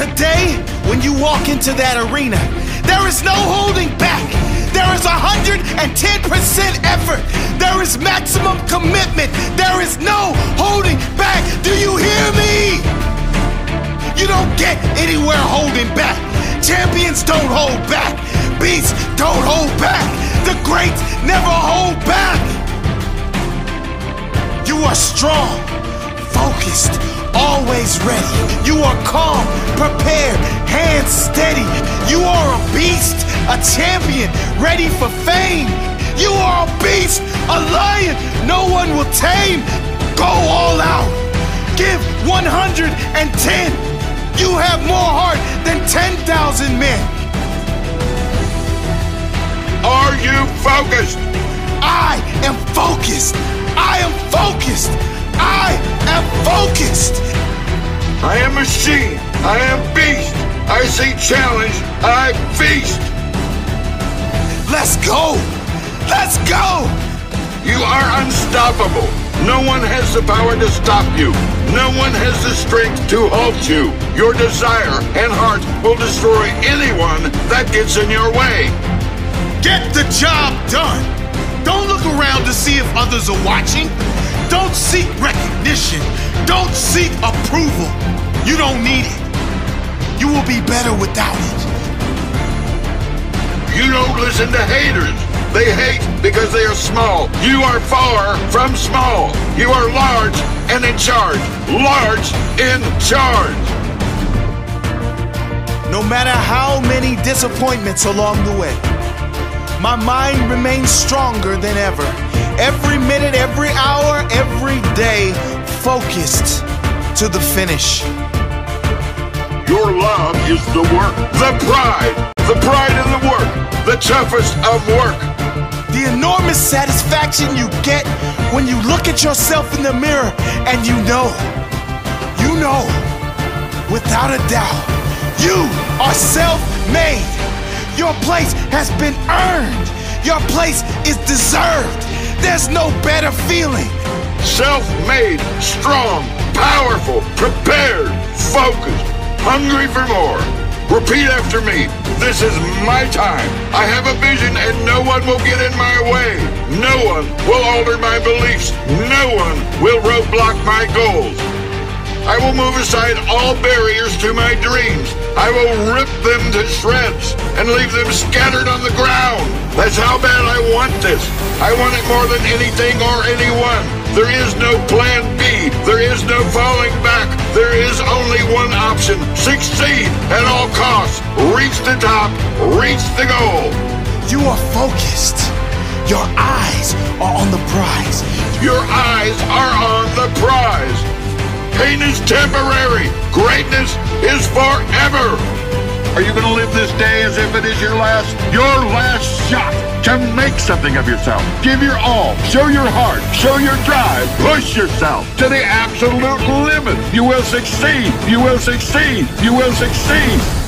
Today, when you walk into that arena, there is no holding back. There is 110% effort. There is maximum commitment. There is no holding back. Do you hear me? You don't get anywhere holding back. Champions don't hold back. Beasts don't hold back. The greats never hold back. You are strong, focused, always ready. You are calm, prepared, hands steady. You are a beast, a champion, ready for fame. You are a beast, a lion no one will tame. Go all out. Give 110. You have more heart than 10,000 men. Are you focused? I am focused. Machine. I am beast. I see challenge. I feast. Let's go. Let's go. You are unstoppable. No one has the power to stop you. No one has the strength to halt you. Your desire and heart will destroy anyone that gets in your way. Get the job done. Don't look around to see if others are watching. Don't seek recognition. Don't seek approval. You don't need it. You will be better without it. You don't listen to haters. They hate because they are small. You are far from small. You are large and in charge. Large in charge. No matter how many disappointments along the way, my mind remains stronger than ever. Every minute, every hour, every day, focused to the finish. Your love is the work, the pride, the pride in the work, the toughest of work. The enormous satisfaction you get when you look at yourself in the mirror and you know, you know, without a doubt, you are self made. Your place has been earned. Your place is deserved. There's no better feeling. Self made, strong, powerful, prepared, focused, hungry for more. Repeat after me. This is my time. I have a vision and no one will get in my way. No one will alter my beliefs. No one will roadblock my goals. I will move aside all barriers to my dreams. I will rip them to shreds and leave them scattered on the ground. That's how bad I want this. I want it more than anything or anyone. There is no plan is no falling back. There is only one option. Succeed at all costs. Reach the top. Reach the goal. You are focused. Your eyes are on the prize. Your eyes are on the prize. Pain is temporary. Greatness is forever. Are you going to live this day as if it is your last? Your last shot to make something of yourself. Give your all. Show your heart. Show your drive. Push yourself to the absolute limit. You will succeed. You will succeed. You will succeed.